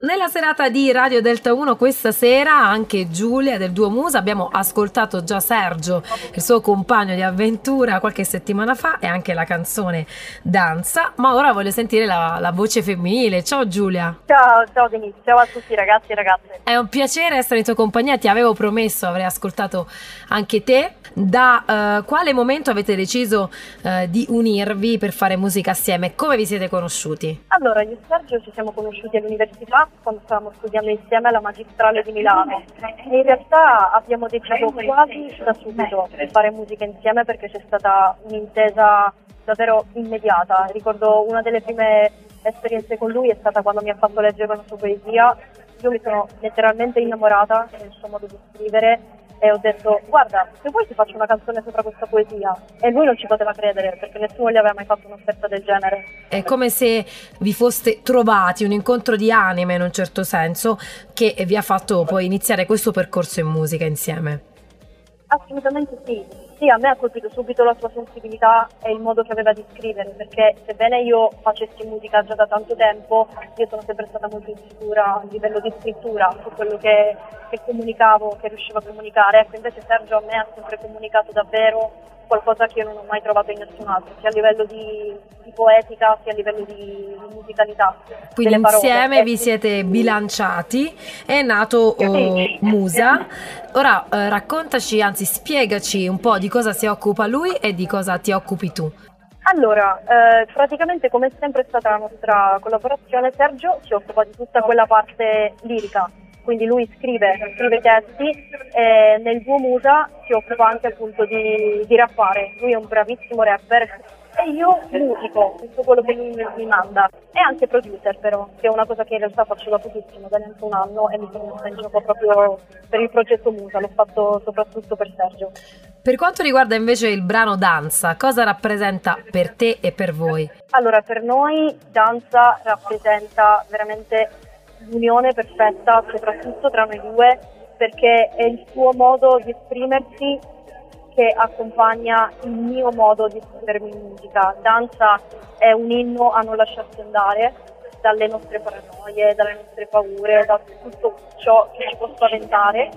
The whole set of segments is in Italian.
Nella serata di Radio Delta 1 questa sera anche Giulia del Duo Musa abbiamo ascoltato già Sergio, il suo compagno di avventura qualche settimana fa e anche la canzone Danza, ma ora voglio sentire la, la voce femminile. Ciao Giulia. Ciao, ciao Denise, ciao a tutti ragazzi e ragazze. È un piacere essere in tua compagnia, ti avevo promesso, avrei ascoltato anche te. Da uh, quale momento avete deciso uh, di unirvi per fare musica assieme? Come vi siete conosciuti? Allora, io e Sergio ci siamo conosciuti all'università quando stavamo studiando insieme alla magistrale di Milano e in realtà abbiamo deciso quasi da subito di fare musica insieme perché c'è stata un'intesa davvero immediata. Ricordo una delle prime esperienze con lui è stata quando mi ha fatto leggere una sua poesia. Io mi sono letteralmente innamorata del suo modo di scrivere e ho detto guarda se vuoi ti faccio una canzone sopra questa poesia. E lui non ci poteva credere perché nessuno gli aveva mai fatto un'offerta del genere. È come se vi foste trovati un incontro di anime in un certo senso che vi ha fatto poi iniziare questo percorso in musica insieme. Assolutamente sì sì, a me ha colpito subito la sua sensibilità e il modo che aveva di scrivere, perché sebbene io facessi musica già da tanto tempo, io sono sempre stata molto insicura a livello di scrittura, su quello che, che comunicavo, che riuscivo a comunicare. Ecco, invece Sergio a me ha sempre comunicato davvero qualcosa che io non ho mai trovato in nessun altro, sia a livello di, di poetica sia a livello di, di musicalità. Quindi insieme vi siete bilanciati, è nato oh, Musa. Ora eh, raccontaci, anzi spiegaci un po' di cosa si occupa lui e di cosa ti occupi tu. Allora, eh, praticamente come è sempre stata la nostra collaborazione, Sergio si occupa di tutta quella parte lirica, quindi lui scrive, scrive testi e nel duo Musa si occupa anche appunto di, di rappare, lui è un bravissimo rapper e io musico, tutto quello che lui mi manda e anche producer però, che è una cosa che in realtà faccio da pochissimo, da neanche un anno e mi sono messa in gioco proprio per il progetto Musa, l'ho fatto soprattutto per Sergio. Per quanto riguarda invece il brano Danza, cosa rappresenta per te e per voi? Allora, per noi Danza rappresenta veramente l'unione perfetta, soprattutto tra noi due, perché è il suo modo di esprimersi che accompagna il mio modo di esprimermi in musica. Danza è un inno a non lasciarsi andare dalle nostre paranoie, dalle nostre paure, da tutto ciò che ci può spaventare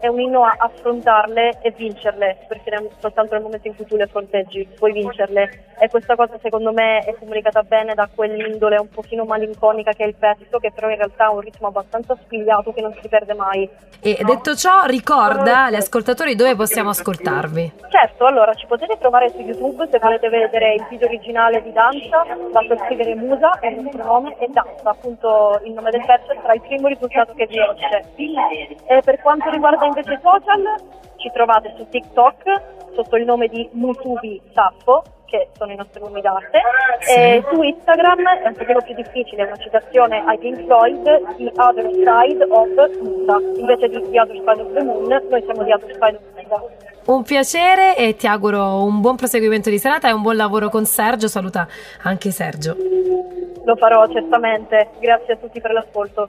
è un inno a affrontarle e vincerle, perché soltanto nel momento in cui tu le fronteggi puoi vincerle. E questa cosa secondo me è comunicata bene da quell'indole un pochino malinconica che è il pezzo, che però in realtà ha un ritmo abbastanza spigliato che non si perde mai. E detto ciò, ricorda agli ascoltatori dove possiamo ascoltarvi. Certo, allora ci potete trovare su YouTube se volete vedere il video originale di Danza, basta scrivere Musa e il nostro nome e Danza, appunto il nome del pezzo sarà il primo risultato che vi esce. E per quanto riguarda invece social ci trovate su TikTok sotto il nome di Mutubi Saffo, che sono i nostri nomi d'arte, sì. e su Instagram è un pochino più difficile, una citazione ai Pink Floyd, The Other Side of Musa, invece di The Other Side of the Moon, noi siamo The Other Side of Musa. Un piacere e ti auguro un buon proseguimento di serata e un buon lavoro con Sergio, saluta anche Sergio. Lo farò certamente, grazie a tutti per l'ascolto.